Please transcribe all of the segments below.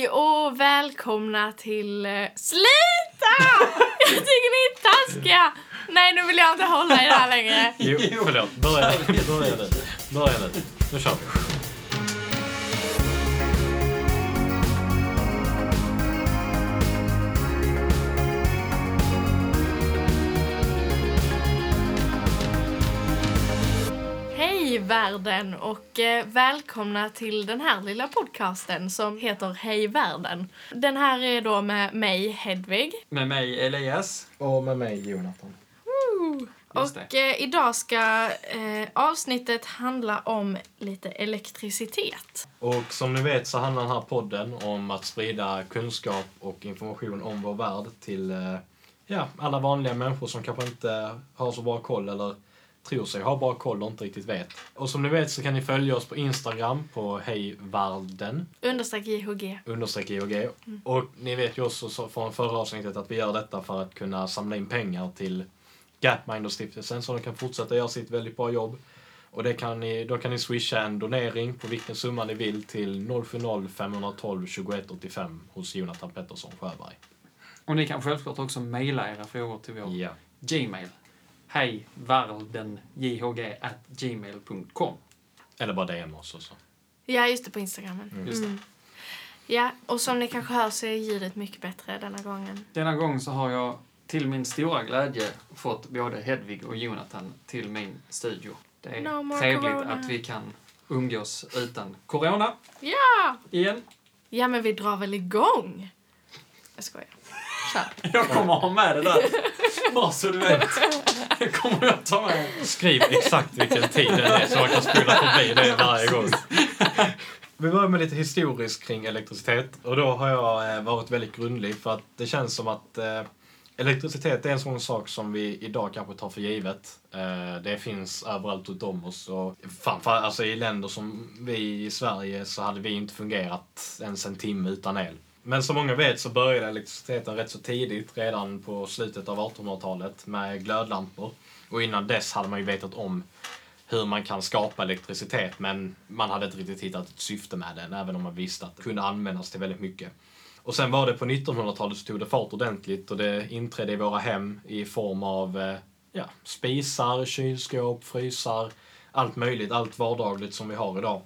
Hej och välkomna till... eh, Sluta! Jag tycker ni är taskiga! Nej, nu vill jag inte hålla i det här längre. Jo, förlåt. Börja, börja nu. Börja nu. Nu kör vi. Världen och eh, välkomna till den här lilla podcasten som heter Hej världen. Den här är då med mig, Hedvig. Med mig Elias. Och med mig Jonathan. Just Och eh, idag ska eh, avsnittet handla om lite elektricitet. Och som ni vet så handlar den här podden om att sprida kunskap och information om vår värld till eh, ja, alla vanliga människor som kanske inte har så bra koll eller tror sig ha bra koll och inte riktigt vet. Och som ni vet så kan ni följa oss på Instagram på hejvarden Understreck JHG. understreck IOG. Och ni vet ju också så från förra avsnittet att vi gör detta för att kunna samla in pengar till Gapminder-stiftelsen så de kan fortsätta göra sitt väldigt bra jobb. Och det kan ni, då kan ni swisha en donering på vilken summa ni vill till 070 512 21 85 hos Jonathan Pettersson Sjöberg. Och ni kan självklart också mejla era frågor till vår Ja. Gmail. Hej gmail.com. Eller bara DM oss och så. Ja, just det, på Instagramen. Mm. Just det. Mm. Ja, och som ni kanske hör så är ljudet mycket bättre denna gången. Denna gång så har jag till min stora glädje fått både Hedvig och Jonathan till min studio. Det är No trevligt corona. att vi kan umgås utan corona Ja! igen. Ja, men vi drar väl igång? Jag skojar. Kör. Jag kommer ha med det där. Bara så du vet. Det kommer jag ta med. Skriv exakt vilken tid det är så man kan spola förbi det varje gång. Vi börjar med lite historiskt kring elektricitet. Och då har jag eh, varit väldigt grundlig för att det känns som att eh, elektricitet är en sån sak som vi idag kanske tar för givet. Eh, det finns överallt runt om oss. Och framförallt alltså, i länder som vi i Sverige så hade vi inte fungerat ens en timme utan el. Men som många vet så började elektriciteten rätt så tidigt, redan på slutet av 1800-talet med glödlampor. Och innan dess hade man ju vetat om hur man kan skapa elektricitet men man hade inte riktigt hittat ett syfte med den även om man visste att det kunde användas till väldigt mycket. Och sen var det på 1900-talet så tog det fart ordentligt och det inträdde i våra hem i form av eh, ja, spisar, kylskåp, frysar, allt möjligt, allt vardagligt som vi har idag.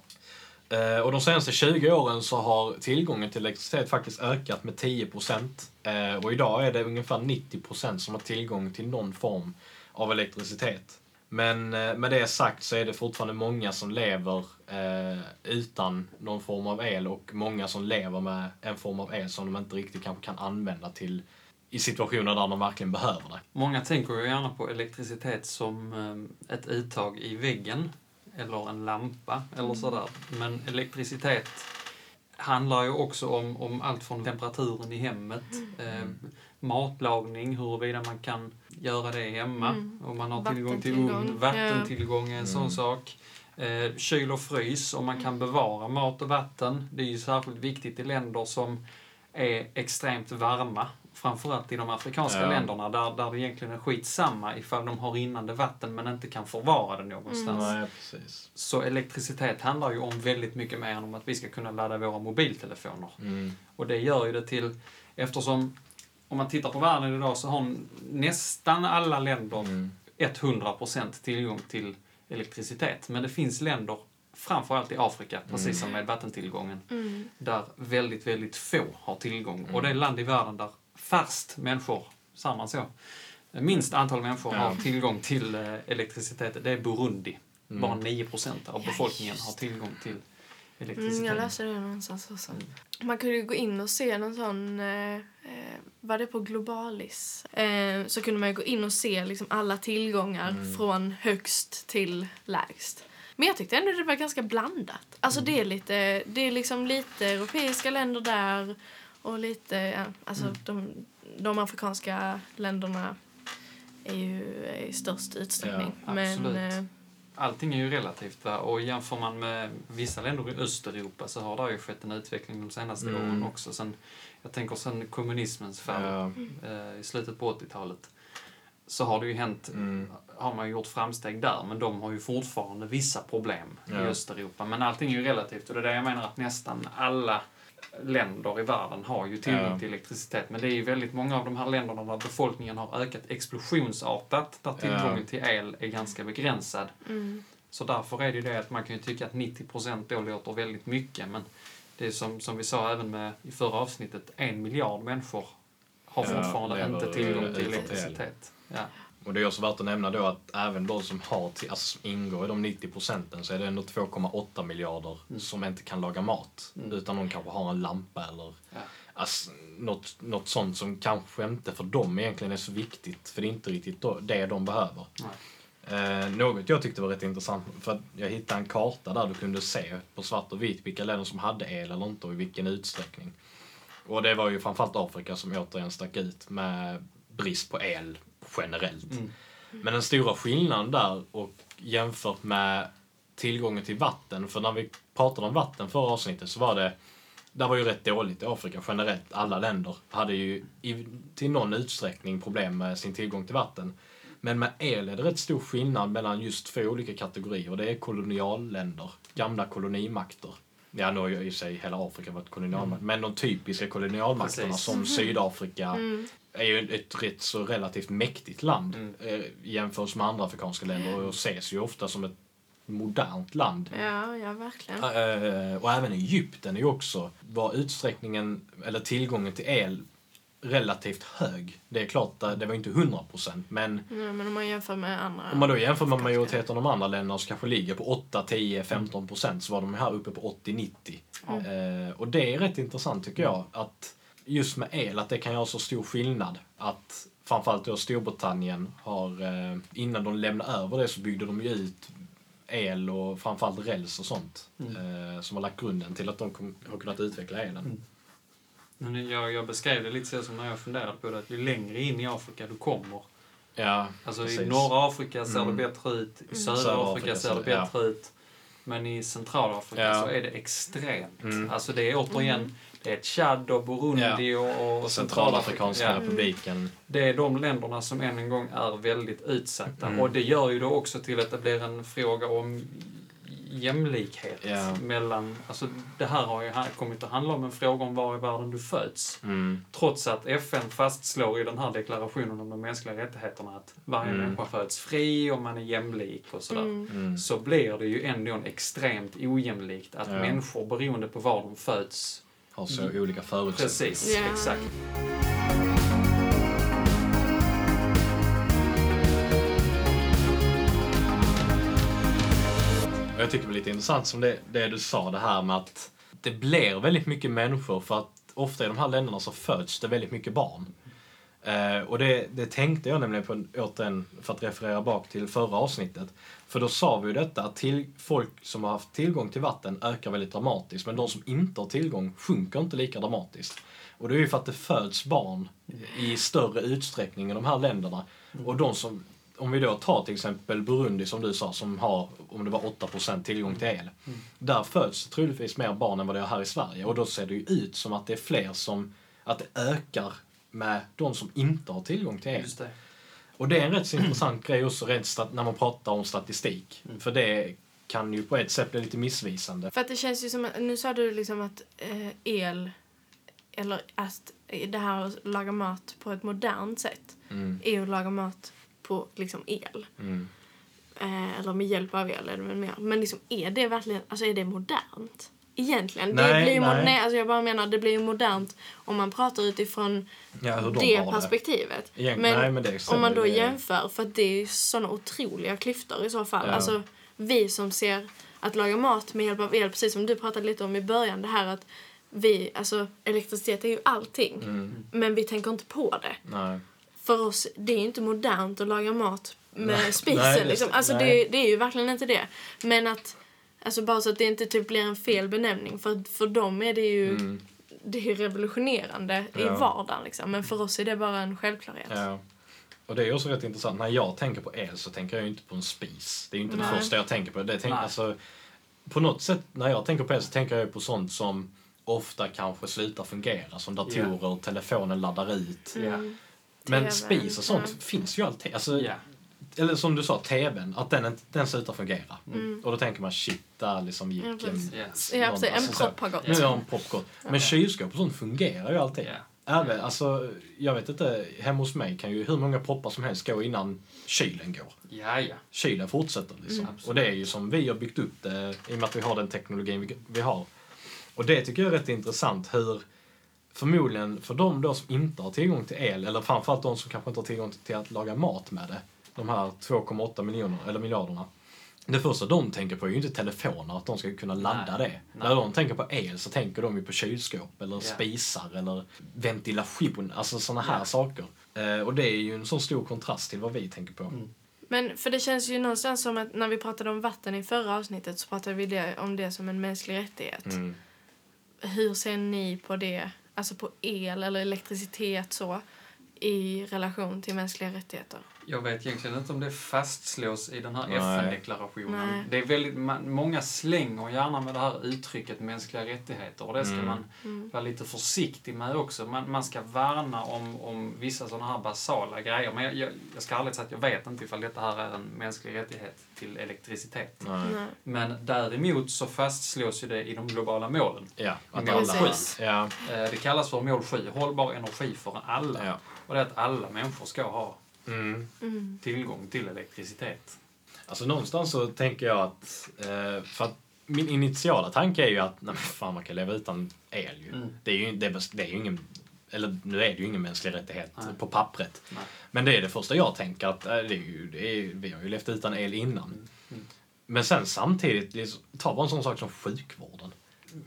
Eh, och de senaste 20 åren så har tillgången till elektricitet faktiskt ökat med 10 procent. Eh, och idag är det ungefär 90 procent som har tillgång till någon form av elektricitet. Men eh, med det sagt så är det fortfarande många som lever utan någon form av el och många som lever med en form av el som de inte riktigt kanske kan använda till i situationer där de verkligen behöver det. Många tänker ju gärna på elektricitet som ett uttag i väggen eller en lampa eller sådär. Men elektricitet handlar ju också om, om allt från temperaturen i hemmet, eh, matlagning, huruvida man kan göra det hemma, Mm. om man har tillgång till ugn, vattentillgång är en sån Mm. sak. Eh, kyl och frys, om man kan bevara mat och vatten. Det är ju särskilt viktigt i länder som är extremt varma. Framförallt i de afrikanska Ja. länderna där, där det egentligen är skitsamma ifall de har rinnande vatten men inte kan förvara det någonstans. Nej, precis. Så elektricitet handlar ju om väldigt mycket mer än om att vi ska kunna ladda våra mobiltelefoner. Mm. Och det gör ju det till, eftersom om man tittar på världen idag så har nästan alla länder Mm. 100% tillgång till elektricitet. Men det finns länder, framförallt i Afrika, precis som med vattentillgången, Mm. där väldigt, väldigt få har tillgång. Mm. Och det är land i världen där fast människor, säger man så, minst antal människor Ja. har tillgång till eh, elektricitet. Det är Burundi. Mm. Bara 9% av Ja, befolkningen just har tillgång till Mm, elektricitet. jag läste det någonstans också. Mm. Man kunde gå in och se någon sån, eh, eh, var det på Globalis? Eh, så kunde man ju gå in och se liksom alla tillgångar Mm. från högst till lägst. Men jag tyckte ändå det var ganska blandat. Alltså det är lite, det är liksom lite europeiska länder där och lite, ja, alltså Mm. de, de afrikanska länderna är ju i störst utsträckning. Ja, Men eh, Allting är ju relativt va? och jämför man med vissa länder i Östeuropa så har det ju skett en utveckling de senaste Mm. åren också. Sen, jag tänker sen kommunismens fall Ja. eh, i slutet på 80-talet så har det ju hänt, Mm. har man ju gjort framsteg där, men de har ju fortfarande vissa problem Ja. i Östeuropa. Men allting är ju relativt och det är det jag menar att nästan alla länder i världen har ju tillgång Ja. till elektricitet. Men det är ju väldigt många av de här länderna där befolkningen har ökat explosionsartat, där tillgången till el är ganska begränsad. Mm. Så därför är det ju det att man kan ju tycka att 90 då låter väldigt mycket, men det är som, som vi sa även med i förra avsnittet, en miljard människor har Ja, fortfarande inte tillgång till el. elektricitet. Ja. Och det är också värt att nämna då att även de som har, till, alltså som ingår i de 90 procenten så är det ändå 2,8 miljarder som inte kan laga mat. Mm. Utan de kanske har en lampa eller Ja. alltså, något, något sånt som kanske inte för dem egentligen är så viktigt. För det är inte riktigt det de behöver. Eh, något jag tyckte var rätt intressant, för att jag hittade en karta där du kunde se på svart och vitt vilka länder som hade el eller inte och i vilken utsträckning. Och det var ju framförallt Afrika som återigen stack ut med brist på el generellt. Mm. Men den stora skillnaden där och jämfört med tillgången till vatten, för när vi pratade om vatten förra avsnittet så var det där var ju rätt dåligt i Afrika generellt. Alla länder hade ju i, till någon utsträckning problem med sin tillgång till vatten. Men med el är det rätt stor skillnad mellan just två olika kategorier. Det är kolonialländer, gamla kolonimakter. Ja, nu har ju i sig hela Afrika varit kolonialmakt, men de typiska kolonialmakterna Precis. som Sydafrika Mm. Är ju ett rätt så relativt mäktigt land Mm. eh, i jämförelse med andra afrikanska länder och ses ju ofta som ett modernt land. Ja, ja, verkligen. Eh, och även Egypten är ju också, var utsträckningen, eller tillgången till el relativt hög. Det är klart, att det var inte 100% men Ja, men om man jämför med andra... om man då jämför med majoriteten av de andra länderna som kanske ligger på 8, 10, 15 procent så var de här uppe på 80, 90. Mm. Eh, och det är rätt intressant tycker jag att just med el att det kan göra så stor skillnad att framförallt då Storbritannien har eh, innan de lämnade över det så byggde de ju ut el och framförallt räls och sånt eh, som har lagt grunden till att de kom, har kunnat utveckla elen. Mm. Jag, jag beskrev det lite så som när jag funderade på det, att ju längre in i Afrika du kommer, Ja, alltså i precis. norra Afrika ser Mm. det bättre ut, i Mm. södra Södra Afrika ser det ser- ja. bättre ut, men i centralafrika Ja. så är det extremt. Mm. Alltså det är återigen, det är Tchad och Burundi och, och Centralafrikanska Ja. republiken. Det är de länderna som än en gång är väldigt utsatta. Mm. Och det gör ju då också till att det blir en fråga om jämlikhet Ja. mellan... Alltså det här har ju kommit att handla om en fråga om var i världen du föds. Mm. Trots att FN fastslår i den här deklarationen om de mänskliga rättigheterna att varje Mm. människa föds fri och man är jämlik och sådär. Mm. Mm. Så blir det ju ändå en extremt ojämlikt att Ja. människor beroende på var de föds Har så olika förutsättningar. Precis, Ja. exakt. Och jag tycker det var lite intressant som det, det du sa, det här med att det blir väldigt mycket människor för att ofta i de här länderna så föds det väldigt mycket barn. Eh, och det, det tänkte jag nämligen på, återigen, för att referera bak till förra avsnittet. För då sa vi ju detta att till, folk som har haft tillgång till vatten ökar väldigt dramatiskt, men de som inte har tillgång sjunker inte lika dramatiskt. Och det är ju för att det föds barn i större utsträckning i de här länderna. Och de som, om vi då tar till exempel Burundi som du sa, som har, om det var 8% tillgång till el. Där föds troligtvis mer barn än vad det är här i Sverige. Och då ser det ju ut som att det är fler som, att det ökar med de som inte har tillgång till el. Just det. Och det är en rätt så intressant grej också rent när man pratar om statistik. Mm. För det kan ju på ett sätt bli lite missvisande. För att det känns ju som att, nu sa du liksom att eh, el, eller att det här att laga mat på ett modernt sätt Mm, är att laga mat på liksom el. mm. Eh, eller med hjälp av el väl mer. Men liksom är det verkligen, alltså är det modernt? Egentligen. Nej, det blir ju nej. Nej, alltså jag bara menar det blir ju modernt om man pratar utifrån Ja, de det perspektivet. Egent- Men nej, men det om man då det- jämför, för att det är såna otroliga klyftor i så fall. Ja. Alltså vi som ser att laga mat med hjälp av el, precis som du pratade lite om i början, det här att vi, alltså elektricitet är ju allting. Mm, Men vi tänker inte på det. nej. För oss, det är ju inte modernt att laga mat med Nej, spisen nej, det- liksom. Alltså nej. det, det är ju verkligen inte det. Men att, alltså bara så att det inte typ blir en fel benämning. För, för dem är det ju, Mm, det är ju revolutionerande i Ja. vardagen liksom. Men för oss är det bara en självklarhet. ja. Och det är också rätt intressant. När jag tänker på el så tänker jag ju inte på en spis. Det är ju inte det Nej. första jag tänker på. Det Nej. alltså, på något sätt, när jag tänker på el så tänker jag ju på sånt som ofta kanske slutar fungera. Som datorer, telefonen laddar ut. Mm. Men TV, spis och sånt ja. finns ju alltid. Alltså, Ja. Eller som du sa, tvn, att den, den slutar fungera. Mm. Och då tänker man shit, där liksom gick Ja, en... Yes. Ja, precis. En så- propp har gått. Nu har en propp gått. Men kylskåp och sånt fungerar ju alltid. Ja. Även, alltså, jag vet inte, hemma hos mig kan ju hur många proppar som helst gå innan kylen går. Ja, ja. Kylen fortsätter liksom. Mm. och det är ju som vi har byggt upp det i och med att vi har den teknologin vi, vi har. Och det tycker jag är rätt intressant hur förmodligen för de då som inte har tillgång till el, eller framförallt de som kanske inte har tillgång till att laga mat med det, de här 2,8 miljoner, eller miljarderna. Det första de tänker på är ju inte telefoner, att de ska kunna ladda Nej. det. Nej. När de tänker på el så tänker de ju på kylskåp eller Ja. spisar eller ventilation, alltså sådana här Ja. saker. Eh, och det är ju en sån stor kontrast till vad vi tänker på. Mm. Men för det känns ju någonstans som att när vi pratade om vatten i förra avsnittet så pratade vi det, om det som en mänsklig rättighet. Mm. Hur ser ni på det, alltså på el eller elektricitet så, i relation till mänskliga rättigheter? Jag vet egentligen inte om det fastslås i den här. FN-deklarationen. Nej. Det är väldigt, man, många slänger gärna med det här uttrycket mänskliga rättigheter och det ska Mm. man Mm. vara lite försiktig med också. Man, man ska värna om, om vissa sådana här basala grejer. Men jag, jag, jag ska ärligt säga att jag vet inte ifall detta här är en mänsklig rättighet till elektricitet. Nej. Nej. Men däremot så fastslås ju det i de globala målen. Ja, att Mål alla... Precis. Ja, Eh, Det kallas för mål 7, hållbar energi för alla. ja. Och det är att alla människor ska ha Mm. Mm. tillgång till elektricitet. Alltså någonstans så tänker jag att, eh, för att min initiala tanke är ju att, nej fan man kan leva utan el ju. Mm. Det är ju det det är ju ingen, eller nu är det ju ingen mänsklig rättighet Nej. på pappret. Nej. Men det är det första jag tänker att, eh, det är ju, det är, vi har ju levt utan el innan. Mm. Men sen samtidigt, ta bara en sån sak som sjukvården.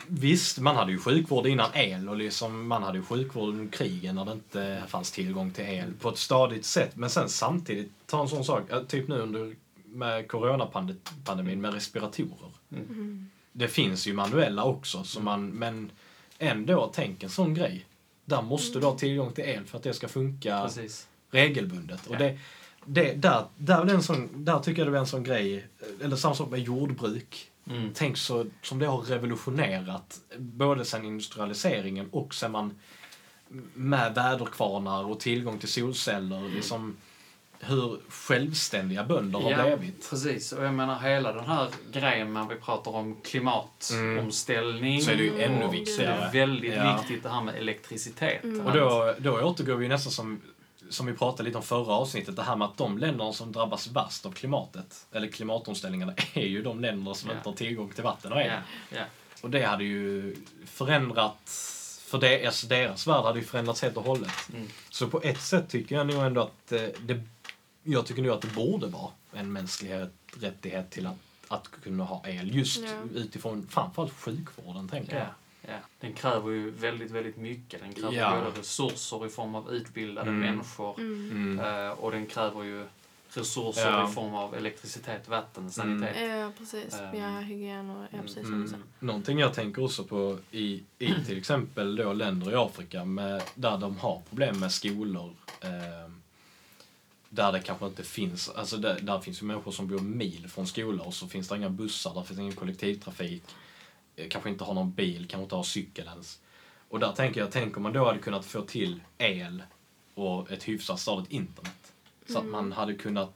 Visst, man hade ju sjukvård innan el och liksom, man hade ju sjukvård under krigen när det inte fanns tillgång till el på ett stadigt sätt. Men sen samtidigt, ta en sån sak, eh, typ nu under med coronapandemin med respiratorer. Mm. Det finns ju manuella också, så man, men ändå, tänk en sån grej. Där måste du ha tillgång till el för att det ska funka Precis. regelbundet. Och Ja. det, det, där, där, är det en sån, där tycker jag det är en sån grej, eller samma sak med jordbruk. Mm. Tänk så som det har revolutionerat, både sen industrialiseringen och sen man med väderkvarnar och tillgång till solceller, liksom hur självständiga bönder har blivit. precis. Och jag menar hela den här grejen när vi pratar om klimatomställning. Så är det ju ännu Mm. Så är viktigare. det väldigt Ja. viktigt det här med elektricitet. Mm. Och då, då återgår vi nästan som, som vi pratade lite om förra avsnittet, det här med att de länderna som drabbas värst av klimatet, eller klimatomställningarna, är ju de länder som Ja. inte har tillgång till vatten och el. Ja, ja. Och det hade ju förändrat, för deras, deras värld hade ju förändrats helt och hållet. Mm. Så på ett sätt tycker jag nog ändå att eh, det, jag tycker nog att det borde vara en mänsklig rättighet till att, att kunna ha el. Just utifrån framförallt sjukvården, tänker Ja, jag. Ja. Den kräver ju väldigt, väldigt mycket. Den kräver Ja. både resurser i form av utbildade Mm. människor Mm. Mm. eh, och den kräver ju resurser Ja. i form av elektricitet, vatten, sanitet. Ja, precis. Ehm. Ja, hygien och ja, precis du sa. Mm. Någonting jag tänker också på i, i till exempel då länder i Afrika med, där de har problem med skolor. Eh, där det kanske inte finns, alltså där, där finns ju människor som bor mil från skolor och så finns det inga bussar, där finns ingen kollektivtrafik. Eh, kanske inte har någon bil, kanske inte har cykel ens. Och där tänker jag, tänk om man då hade kunnat få till el och ett hyfsat stadigt internet. Så att man hade kunnat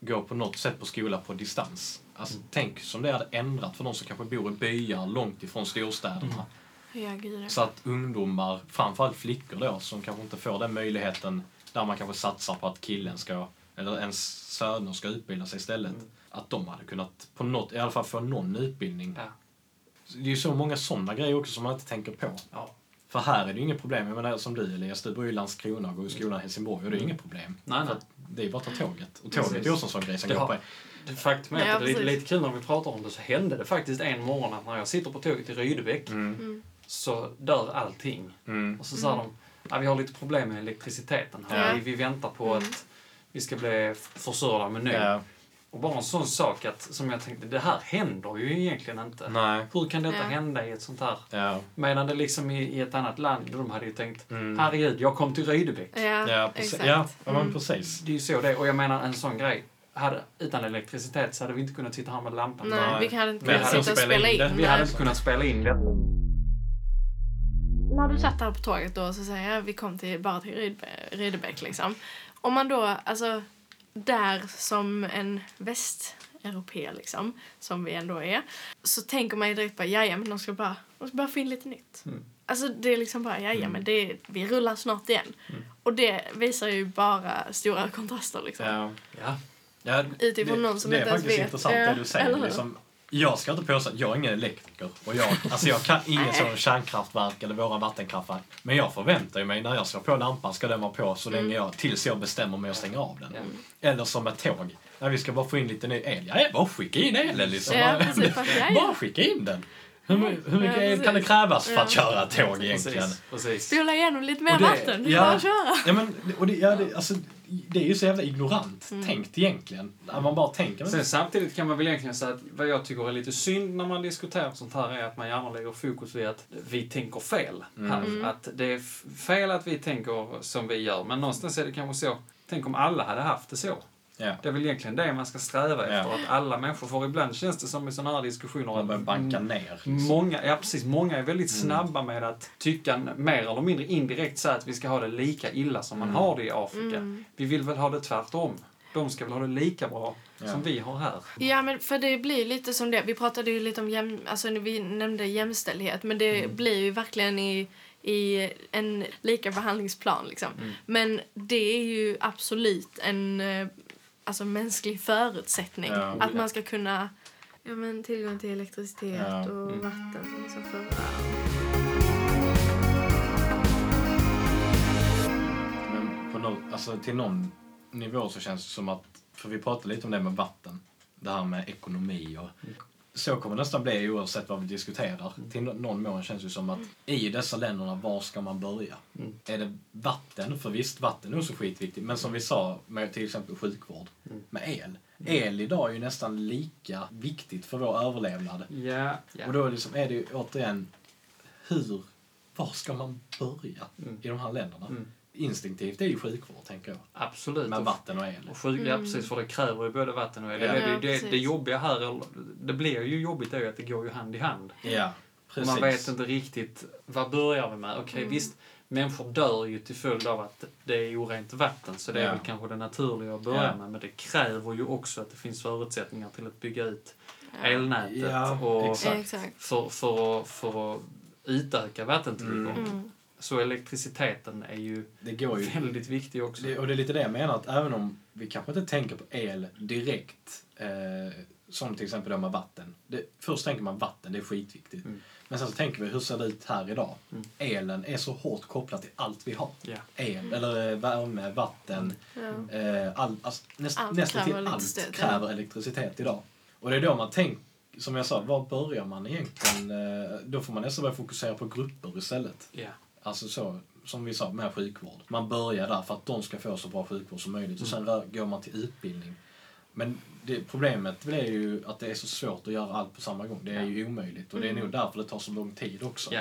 gå på något sätt på skola på distans. Alltså, Tänk som det hade ändrat för de som kanske bor i byar långt ifrån storstäderna. Ja. Så att ungdomar, framförallt flickor då, som kanske inte får den möjligheten där man kanske satsar på att killen ska, eller ens söner ska utbilda sig istället. Mm. Att de hade kunnat på något, i alla fall få någon utbildning. Ja. Det är ju så många sådana grejer också som man inte tänker på. Ja. För här är det ju inget problem. Jag menar som du Elias, du bor ju i Landskrona och går i skolan i Helsingborg och det är inget problem. Nej, nej. det är bara att ta tåget. Och tåget är ju också en sån grej som går har- på Faktum är att det är lite, precis. kul när vi pratar om det så hände det faktiskt en morgon att när jag sitter på tåget i Rydebäck Mm. Mm. så dör allting. Mm. Och så sa de, ja, vi har lite problem med elektriciteten här. Ja. Vi, vi väntar på Mm. att vi ska bli försörjda med ny. Ja. Och bara en sån sak att, som jag tänkte, det här händer ju egentligen inte. Nej. Hur kan detta Ja. hända i ett sånt här... Ja. Medan det liksom i, i ett annat land, de hade ju tänkt, Mm. herregud, jag kom till Rydebäck. Ja, Ja, precis. exakt. Ja, ja men Mm. precis. Det är ju så det. Och jag menar en sån grej. Hade, utan elektricitet så hade vi inte kunnat sitta här med lampan. Nej, Nej. vi kan inte Vi kunna hade sitta och spela spela in in. Vi hade inte kunnat spela in det. När du satt där på tåget då så säger jag vi kom till, bara till Rydebäck liksom. Om man då, alltså där som en västeuropé liksom, som vi ändå är, så tänker man ju direkt bara, ja men de ska bara, de ska bara få in lite nytt. Mm. Alltså det är liksom bara, ja Mm. det, vi rullar snart igen. Mm. Och det visar ju bara stora kontraster liksom. Ja. Ja. Ja, Utifrån någon som det inte är ens faktiskt vet. intressant Ja, det du säger. Liksom, jag ska inte påstå att jag är ingen elektriker. Och jag, alltså jag kan inget sådant kärnkraftverk eller våra vattenkraftverk. Men jag förväntar mig när jag slår på lampan ska den vara på så länge jag, tills jag bestämmer mig att stänga av den. Ja. Eller som ett tåg. När vi ska bara få in lite ny el. Ja, bara skicka in elen liksom. Ja, Bara-. Bara skicka in den. Hur, my- hur mycket Ja, el kan det krävas för att Ja. köra ett tåg egentligen? Precis. Precis. Spola igenom lite mer Och det- vatten, det är ja. bara att köra. Ja, men, och det, ja, det, alltså, det är ju så jävla ignorant Mm. tänkt egentligen. Att man bara tänker... Sen samtidigt kan man väl egentligen säga att vad jag tycker är lite synd när man diskuterar sånt här är att man gärna lägger fokus vid att vi tänker fel här. Mm. Att det är fel att vi tänker som vi gör, men någonstans är det kanske så. Tänk om alla hade haft det så. Ja. Det är väl egentligen det man ska sträva efter, att alla människor får. Ibland känns det som i sådana här diskussioner Man att banka ner. Liksom. Många, ja precis, många är väldigt Mm. snabba med att tycka mer eller mindre indirekt säga att vi ska ha det lika illa som man Mm. har det i Afrika. Mm. Vi vill väl ha det tvärtom. De ska väl ha det lika bra Ja. som vi har här. Ja, men för det blir lite som det. Vi pratade ju lite om jäm, alltså vi nämnde jämställdhet, men det Mm. blir ju verkligen i, i en lika behandlingsplan liksom. Mm. Men det är ju absolut en eh, alltså mänsklig förutsättning Ja. att man ska kunna Ja men tillgång till elektricitet Ja. och Mm. vatten som liksom för Men på något, alltså, till någon nivå så känns det som att, för vi pratade lite om det med vatten, det här med ekonomi och så kommer det nästan bli oavsett vad vi diskuterar. Till nå- någon mån känns det som att i dessa länderna, var ska man börja? Mm. Är det vatten? För visst, vatten är också skitviktigt. Men som vi sa med till exempel sjukvård, Mm. med el. El idag är ju nästan lika viktigt för vår överlevnad. Ja, ja. Och då liksom är det ju återigen, hur, var ska man börja Mm. i de här länderna? Mm. Instinktivt är ju sjukvård, tänker jag. Absolut. Med vatten och el. Och sjuk, ja, Mm. precis, för det kräver ju både vatten och el. Ja. Det, det, det, jobbiga här, det blir ju jobbigt är ju att det går ju hand i hand. Ja, Och precis. man vet inte riktigt, vad börjar vi med? Okej, Mm. visst, människor dör ju till följd av att det är orent vatten, så det är Ja. väl kanske det naturliga att börja Ja. med. Men det kräver ju också att det finns förutsättningar till att bygga ut Ja. elnätet Ja, och exakt. För, för, att- för att utöka vattentillgången. Mm. Så elektriciteten är ju Det går ju. väldigt viktig också. Det, och det är lite det jag menar, att även om vi kanske inte tänker på el direkt, eh, som till exempel då med vatten. Det, först tänker man vatten, det är skitviktigt. Mm. Men sen så tänker vi, hur ser det ut här idag? Mm. Elen är så hårt kopplad till allt vi har. Ja. El, eller eh, värme, vatten, Ja. eh, all, alltså, näst, Allt nästan till allt ja. kräver elektricitet idag. Och det är då man tänker, som jag sa, var börjar man egentligen? Eh, då får man nästan börja fokusera på grupper istället. Ja. Alltså så, som vi sa, med sjukvård. Man börjar där för att de ska få så bra sjukvård som möjligt och Mm. sen rör- går man till utbildning. Men det, problemet blir ju att det är så svårt att göra allt på samma gång. Det är ju omöjligt och det är Mm. nog därför det tar så lång tid också. Ja.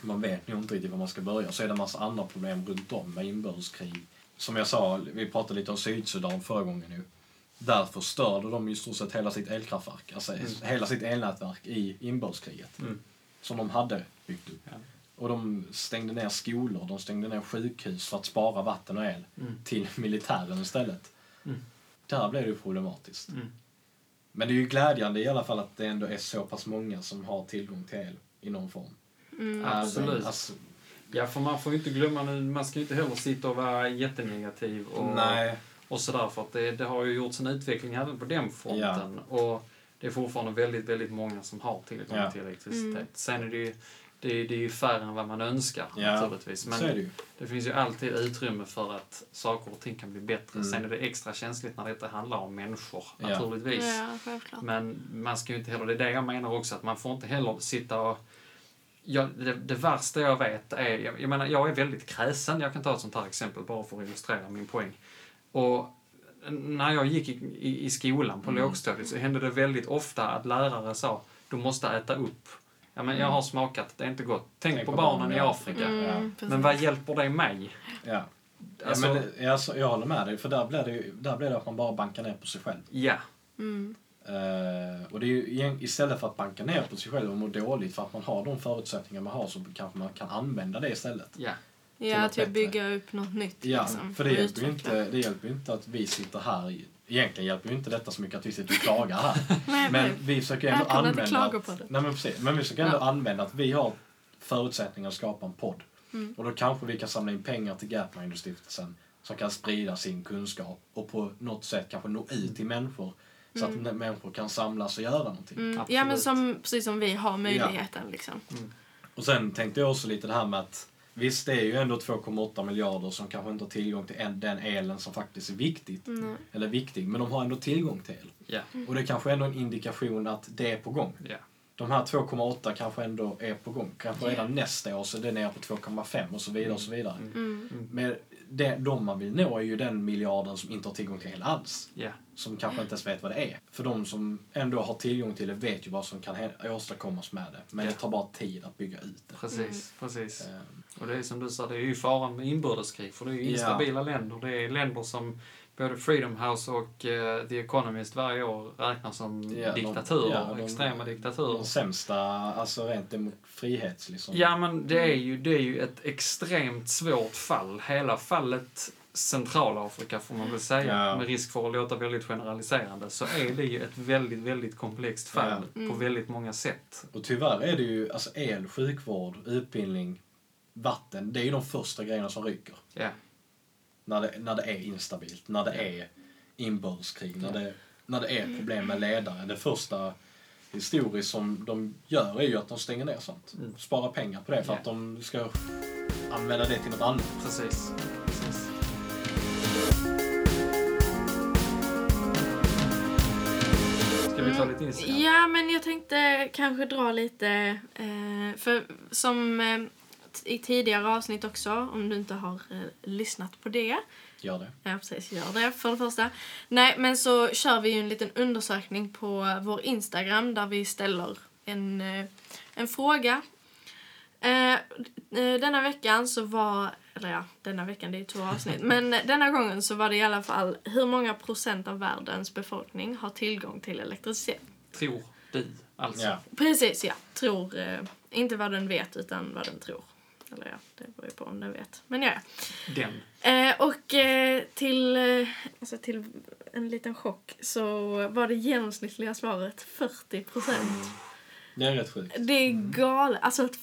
Man vet nog inte riktigt var man ska börja. Så är det en massa andra problem runt om med inbördeskrig. Som jag sa, vi pratade lite om Sydsudan förra gången nu. Där förstörde de i stort sett hela sitt elkraftverk, alltså Mm. hela sitt elnätverk i inbördeskriget. Mm. Som de hade byggt upp. Ja. Och de stängde ner skolor, de stängde ner sjukhus för att spara vatten och el Mm. till militären istället. Mm. Där blev det ju problematiskt. Mm. Men det är ju glädjande i alla fall att det ändå är så pass många som har tillgång till el i någon form. Mm. Absolut. Alltså, Ja, för man får ju inte glömma nu, man ska ju inte heller sitta och vara jättenegativ och, nej. och sådär för att det, det har ju gjorts en utveckling även på den fronten. Och det är fortfarande väldigt, väldigt många som har tillgång Ja. till elektricitet. Mm. Sen är det ju det är, det är ju färre än vad man önskar Ja, naturligtvis. Men så är det ju. det finns ju alltid utrymme för att saker och ting kan bli bättre. Mm. Sen är det extra känsligt när detta handlar om människor, Ja. naturligtvis. Ja. Men man ska ju inte heller, det är det jag menar också, att man får inte heller sitta och jag, det, det värsta jag vet är, jag, jag menar, jag är väldigt kräsen, jag kan ta ett sånt här exempel bara för att illustrera min poäng. Och när jag gick i, i, i skolan på Mm. lågstadiet så hände det väldigt ofta att lärare sa, du måste äta upp. Ja men jag Mm. har smakat, det är inte gott. Tänk, Tänk på på barnen barnen i Afrika. Mm. Men vad hjälper det mig? Ja. Alltså, ja, men det, alltså, jag håller med dig, för där blir, det, ju- där blir det att man bara bankar ner på sig själv. ja. Mm. Eh, och det är ju istället för att banka ner på sig själv och må dåligt för att man har de förutsättningar man har så kanske man kan använda det istället. Ja. Ja, bättre. bygga upp något nytt. Ja, liksom, för det hjälper, ju inte, det hjälper inte att vi sitter här. Egentligen hjälper ju inte detta så mycket att vi sitter och klagar här. Nej, Men nej. vi försöker ändå använda... Att, nej, men, precis, men vi försöker ändå Ja. använda att vi har förutsättningar att skapa en podd. Mm. Och då kanske vi kan samla in pengar till Gapminder-stiftelsen som kan sprida sin kunskap och på något sätt kanske nå ut till människor så att n- människor kan samlas och göra någonting. Mm. Ja, men som, precis som vi har möjligheten liksom. Och sen tänkte jag också lite det här med att visst, det är ju ändå 2,8 miljarder som kanske inte har tillgång till en, den elen som faktiskt är viktigt. Mm. Eller viktig, men de har ändå tillgång till el. Ja, Och det kanske ändå är en indikation att det är på gång. ja. De här 2,8 kanske ändå är på gång. Kanske redan nästa år så är det nere på 2,5 och så vidare och så vidare. Mm. Men det, de man vill nå är ju den miljarden som inte har tillgång till el alls. ja. Som kanske inte ens vet vad det är. För de som ändå har tillgång till det vet ju vad som kan åstadkommas med det. Men Ja. det tar bara tid att bygga ut det. Precis, precis. Ehm, Och det är som du sa, det är ju faran med inbördeskrig, för det är ju instabila länder. Det är länder som både Freedom House och eh, The Economist varje år räknar som Ja, de- diktaturer, ja, de- extrema diktaturer. De sämsta, alltså rent demo- frihets liksom. Ja, men det är, ju, det är ju ett extremt svårt fall. Hela fallet Centralafrika, får man väl säga, Ja. med risk för att låta väldigt generaliserande, så är det ju ett väldigt, väldigt komplext fall Ja. på Mm. väldigt många sätt. Och tyvärr är det ju, alltså el, sjukvård, utbildning, vatten, det är ju de första grejerna som ryker. När det, när det är instabilt, när det är inbördeskrig, när det, när det är problem med ledare. Det första historiskt som de gör är ju att de stänger ner sånt. Mm. Sparar pengar på det för att de ska använda det till något annat. precis. precis. Ska vi ta lite Instagram? Ja, men jag tänkte kanske dra lite... Eh, för som i tidigare avsnitt också, om du inte har eh, lyssnat på det. Gör det. Ja, precis. Gör det för det första. Nej, men så kör vi ju en liten undersökning på vår Instagram där vi ställer en, eh, en fråga. Eh, eh, denna veckan så var, eller ja, denna veckan det är två avsnitt, men denna gången så var det i alla fall hur många procent av världens befolkning har tillgång till elektricitet? Tror du, alltså. Ja. Precis, ja. Tror, eh, inte vad den vet utan vad den tror. Eller ja, det beror ju på om den vet. Men ja, ja. Den. Eh, och eh, till, eh, alltså till en liten chock så var det genomsnittliga svaret 40 procent. Det är rätt sjukt. Det är galet. Alltså att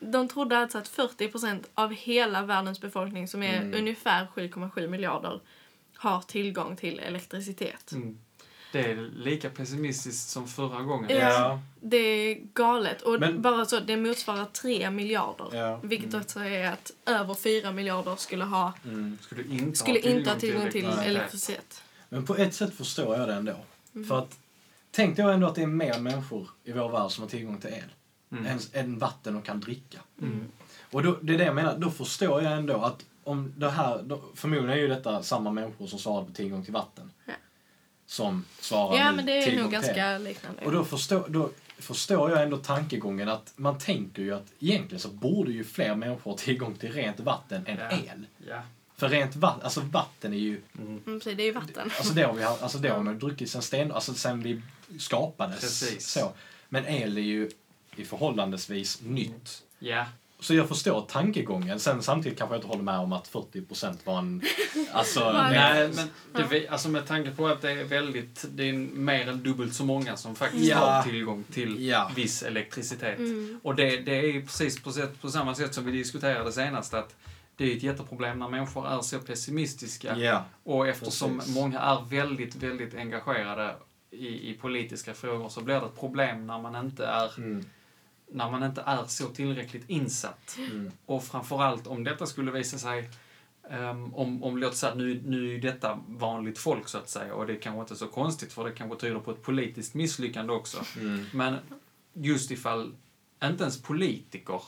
de trodde alltså att 40 procent av hela världens befolkning som är Mm. ungefär 7,7 miljarder har tillgång till elektricitet. Mm. Det är lika pessimistiskt som förra gången. Ja. Det är galet. Och Men- bara så, det motsvarar 3 miljarder. Ja. Vilket också är att över 4 miljarder skulle ha Mm. Skulle inte skulle ha inte ha tillgång till elektricitet. elektricitet. Men på ett sätt förstår jag det ändå. Mm. För att, tänk då ändå att det är mer människor i vår värld som har tillgång till el. Mm. Än, än vatten och kan dricka. Mm. Och då, det är det jag menar, då förstår jag ändå att om det här, då, förmodligen är ju detta samma människor som svarade på tillgång till vatten. Ja. Som svarar Ja, nu men det är nog ganska liknande. Och då förstår, då förstår jag ändå tankegången att man tänker ju att egentligen så borde ju fler människor ha tillgång till rent vatten än Ja. el. Ja. För rent vatten, alltså vatten är ju, Mm. Mm, precis, det är ju vatten. alltså det har vi, alltså det har man ju druckit sen sten, alltså sen vi skapades. Precis. Så. Men el är ju i förhållandevis nytt. Ja. Så jag förstår tankegången. Sen samtidigt kanske jag inte håller med om att 40% var en... Alltså... Nej, men, det, alltså med tanke på att det är väldigt, det är mer än dubbelt så många som faktiskt Ja. har tillgång till Ja. viss elektricitet. Mm. Och det, det är ju precis på, sätt, på samma sätt som vi diskuterade senast att det är ett jätteproblem när människor är så pessimistiska. Ja. Och eftersom Precis. många är väldigt, väldigt engagerade i, i politiska frågor så blir det ett problem när man inte är, Mm. När man inte är så tillräckligt insatt. Mm. Och framförallt om detta skulle visa sig Um, om, om låt säga, nu, nu är detta vanligt folk så att säga och det är kanske inte så konstigt för det kanske tyder på ett politiskt misslyckande också. Mm. Men just ifall inte ens politiker,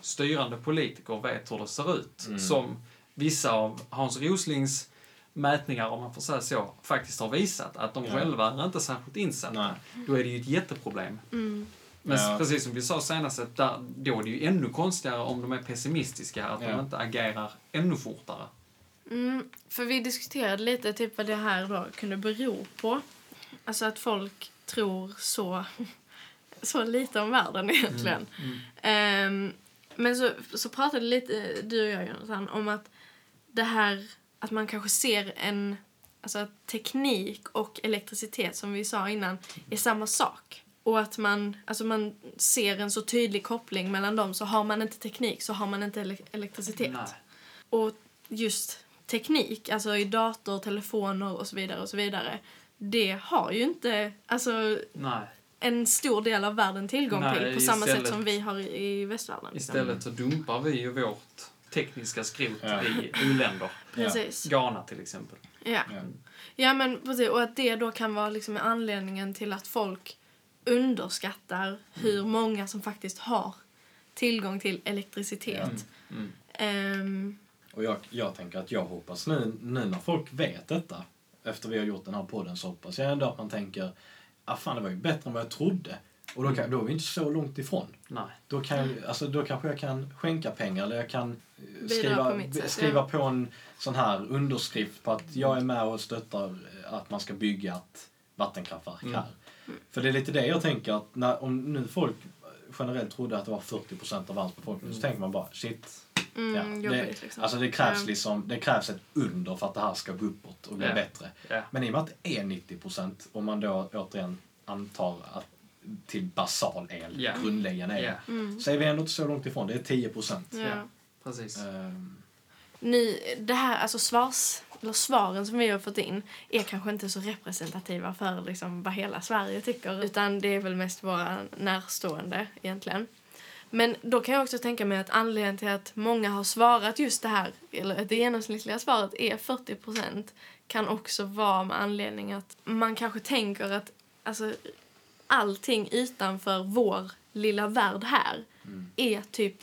styrande politiker vet hur det ser ut. Mm. Som vissa av Hans Roslings mätningar, om man får säga så, faktiskt har visat att de Ja. själva är inte särskilt insatta. Nej. Då är det ju ett jätteproblem. Mm. Men Ja. precis som vi sa senast, att där, då är det ju ännu konstigare om de är pessimistiska, att Ja. de inte agerar ännu fortare. Mm, för vi diskuterade lite typ vad det här då kunde bero på. Alltså att folk tror så, så lite om världen egentligen. Mm. Ehm, men så, så pratade lite du och jag, Jonathan, om att det här att man kanske ser en alltså teknik och elektricitet som vi sa innan är samma sak. Och att man, alltså man ser en så tydlig koppling mellan dem. Så har man inte teknik så har man inte ele elektricitet. Nej. Och just teknik, alltså i dator, telefoner och så vidare och så vidare. Det har ju inte alltså, Nej. en stor del av världen tillgång Nej, till på samma sätt som vi har i, i västvärlden. liksom. Istället så dumpar vi ju vårt tekniska skrot Ja. i u-länder. Precis. Ghana till exempel. Ja. Ja. Ja, men precis. Och att det då kan vara liksom anledningen till att folk underskattar hur många som faktiskt har tillgång till elektricitet. Mm. Ehm, Och jag, jag tänker att jag hoppas nu, nu när folk vet detta, efter vi har gjort den här podden, så hoppas jag ändå att man tänker ah, fan det var ju bättre än vad jag trodde. Och då, kan, då är vi inte så långt ifrån. Nej. Då, kan jag, alltså, då kanske jag kan skänka pengar eller jag kan eh, Bidra skriva, på mitt sätt, skriva ja. på en sån här underskrift på att jag är med och stöttar eh, att man ska bygga ett vattenkraftverk Mm. här. För det är lite det jag tänker att när, om nu folk generellt trodde att det var 40% av världens befolkning så tänker man bara shit. mm, Ja, det, liksom. alltså det krävs liksom, det krävs ett under för att det här ska gå uppåt och bli Ja. bättre. Ja. Men i och med att det är 90% om man då återigen antar att till basal el, Ja. grundläggande el. Ja. Mm, Så är vi ändå inte så långt ifrån. Det är 10 procent. Precis. Ehm, Ni, det här, alltså svars, eller svaren som vi har fått in är kanske inte så representativa för liksom vad hela Sverige tycker utan det är väl mest våra närstående egentligen. Men då kan jag också tänka mig att anledningen till att många har svarat just det här, eller att det genomsnittliga svaret är 40% kan också vara med anledning att man kanske tänker att alltså, allting utanför vår lilla värld här är typ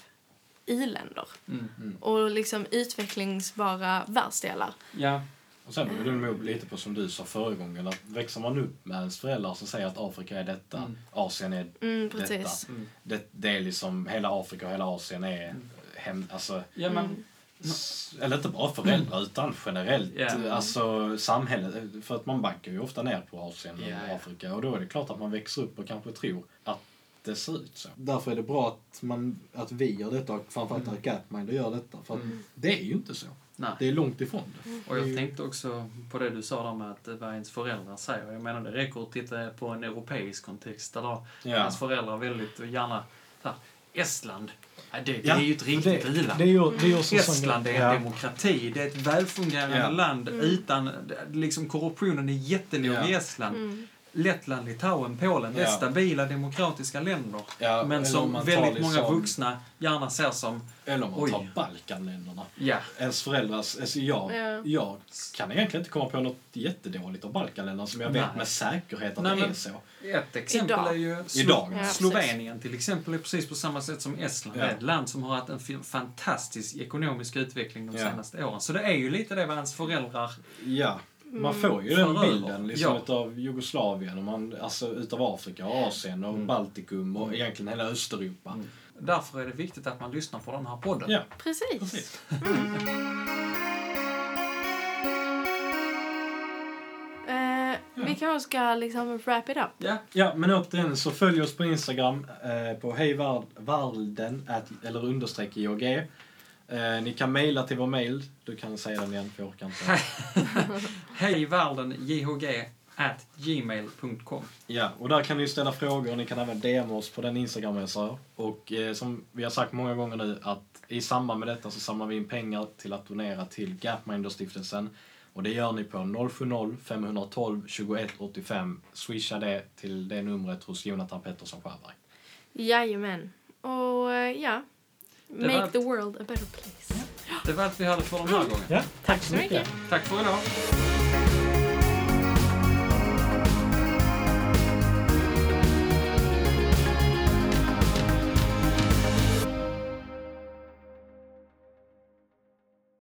i-länder Mm. och liksom utvecklingsbara världsdelar. Ja. och sen beror det nog lite på som du sa förra gången att växer man upp med ens föräldrar som säger att Afrika är detta, Mm. Asien är Mm, detta. precis. Mm. Det, det är liksom hela Afrika och hela Asien är hem, alltså, Ja, men... Mm. eller inte bara föräldrar utan generellt, Ja. alltså samhället. För att man backar ju ofta ner på Asien och. Afrika och då är det klart att man växer upp och kanske tror att det ser ut så. Därför är det bra att, man, att vi gör detta och framförallt att Gapminder gör detta. För Mm. det är ju inte så. Nej. Det är långt ifrån det. Och Det är jag ju- tänkte också på det du sa där med att vad ens föräldrar säger. Jag menar det räcker att titta på en europeisk kontext där då Ja. ens föräldrar väldigt gärna här, Estland, det, det Ja, är ju ett riktigt det, u-land. Estland är en ja. demokrati, det är ett välfungerande Ja. land utan, liksom korruptionen är jättelåg Ja. i Estland. Mm. Lettland, Litauen, Polen, det är Ja. stabila demokratiska länder. Ja, men som väldigt många liksom- vuxna gärna ser som, Eller om man Oj. tar Balkanländerna. ja, Ens föräldrars, alltså jag, Ja. jag kan egentligen inte komma på något jättedåligt av Balkanländerna som jag vet Nej. med säkerhet att Nej, det är så. Ett exempel Idag. är ju Slo- Idag. Slovenien till exempel är precis på samma sätt som Estland. Ja. Ett land som har haft en fantastisk ekonomisk utveckling de Ja. senaste åren. Så det är ju lite det vad ens föräldrar... Ja, man Mm. får ju den bilden liksom Ja. utav Jugoslavien, och man, alltså utav Afrika och Asien och Mm. Baltikum och Mm. egentligen hela Östeuropa. Mm. Därför är det viktigt att man lyssnar på den här podden. Ja, Precis. precis. Eh, Vi kanske ska liksom wrap it up. Ja. Ja, men återigen så följ oss på Instagram eh, på hejvarden eller understreck IOG. Eh, ni kan mejla till vår mail. Du kan säga den igen för jag orkar inte. Hej världen, jhg at gmail.com. Ja, och där kan ni ställa frågor. Ni kan även DM oss på den Instagram jag sa. Och eh, som vi har sagt många gånger nu att i samband med detta så samlar vi in pengar till att donera till Gapminder-stiftelsen. Och det gör ni på 070-512 2185. Swisha det till det numret hos Jonathan Pettersson Sjöberg. Jajamän. Och eh, ja, make allt. the world a better place. Det var allt vi hade för den här gången. Ja, Tack så mycket. Tack för idag.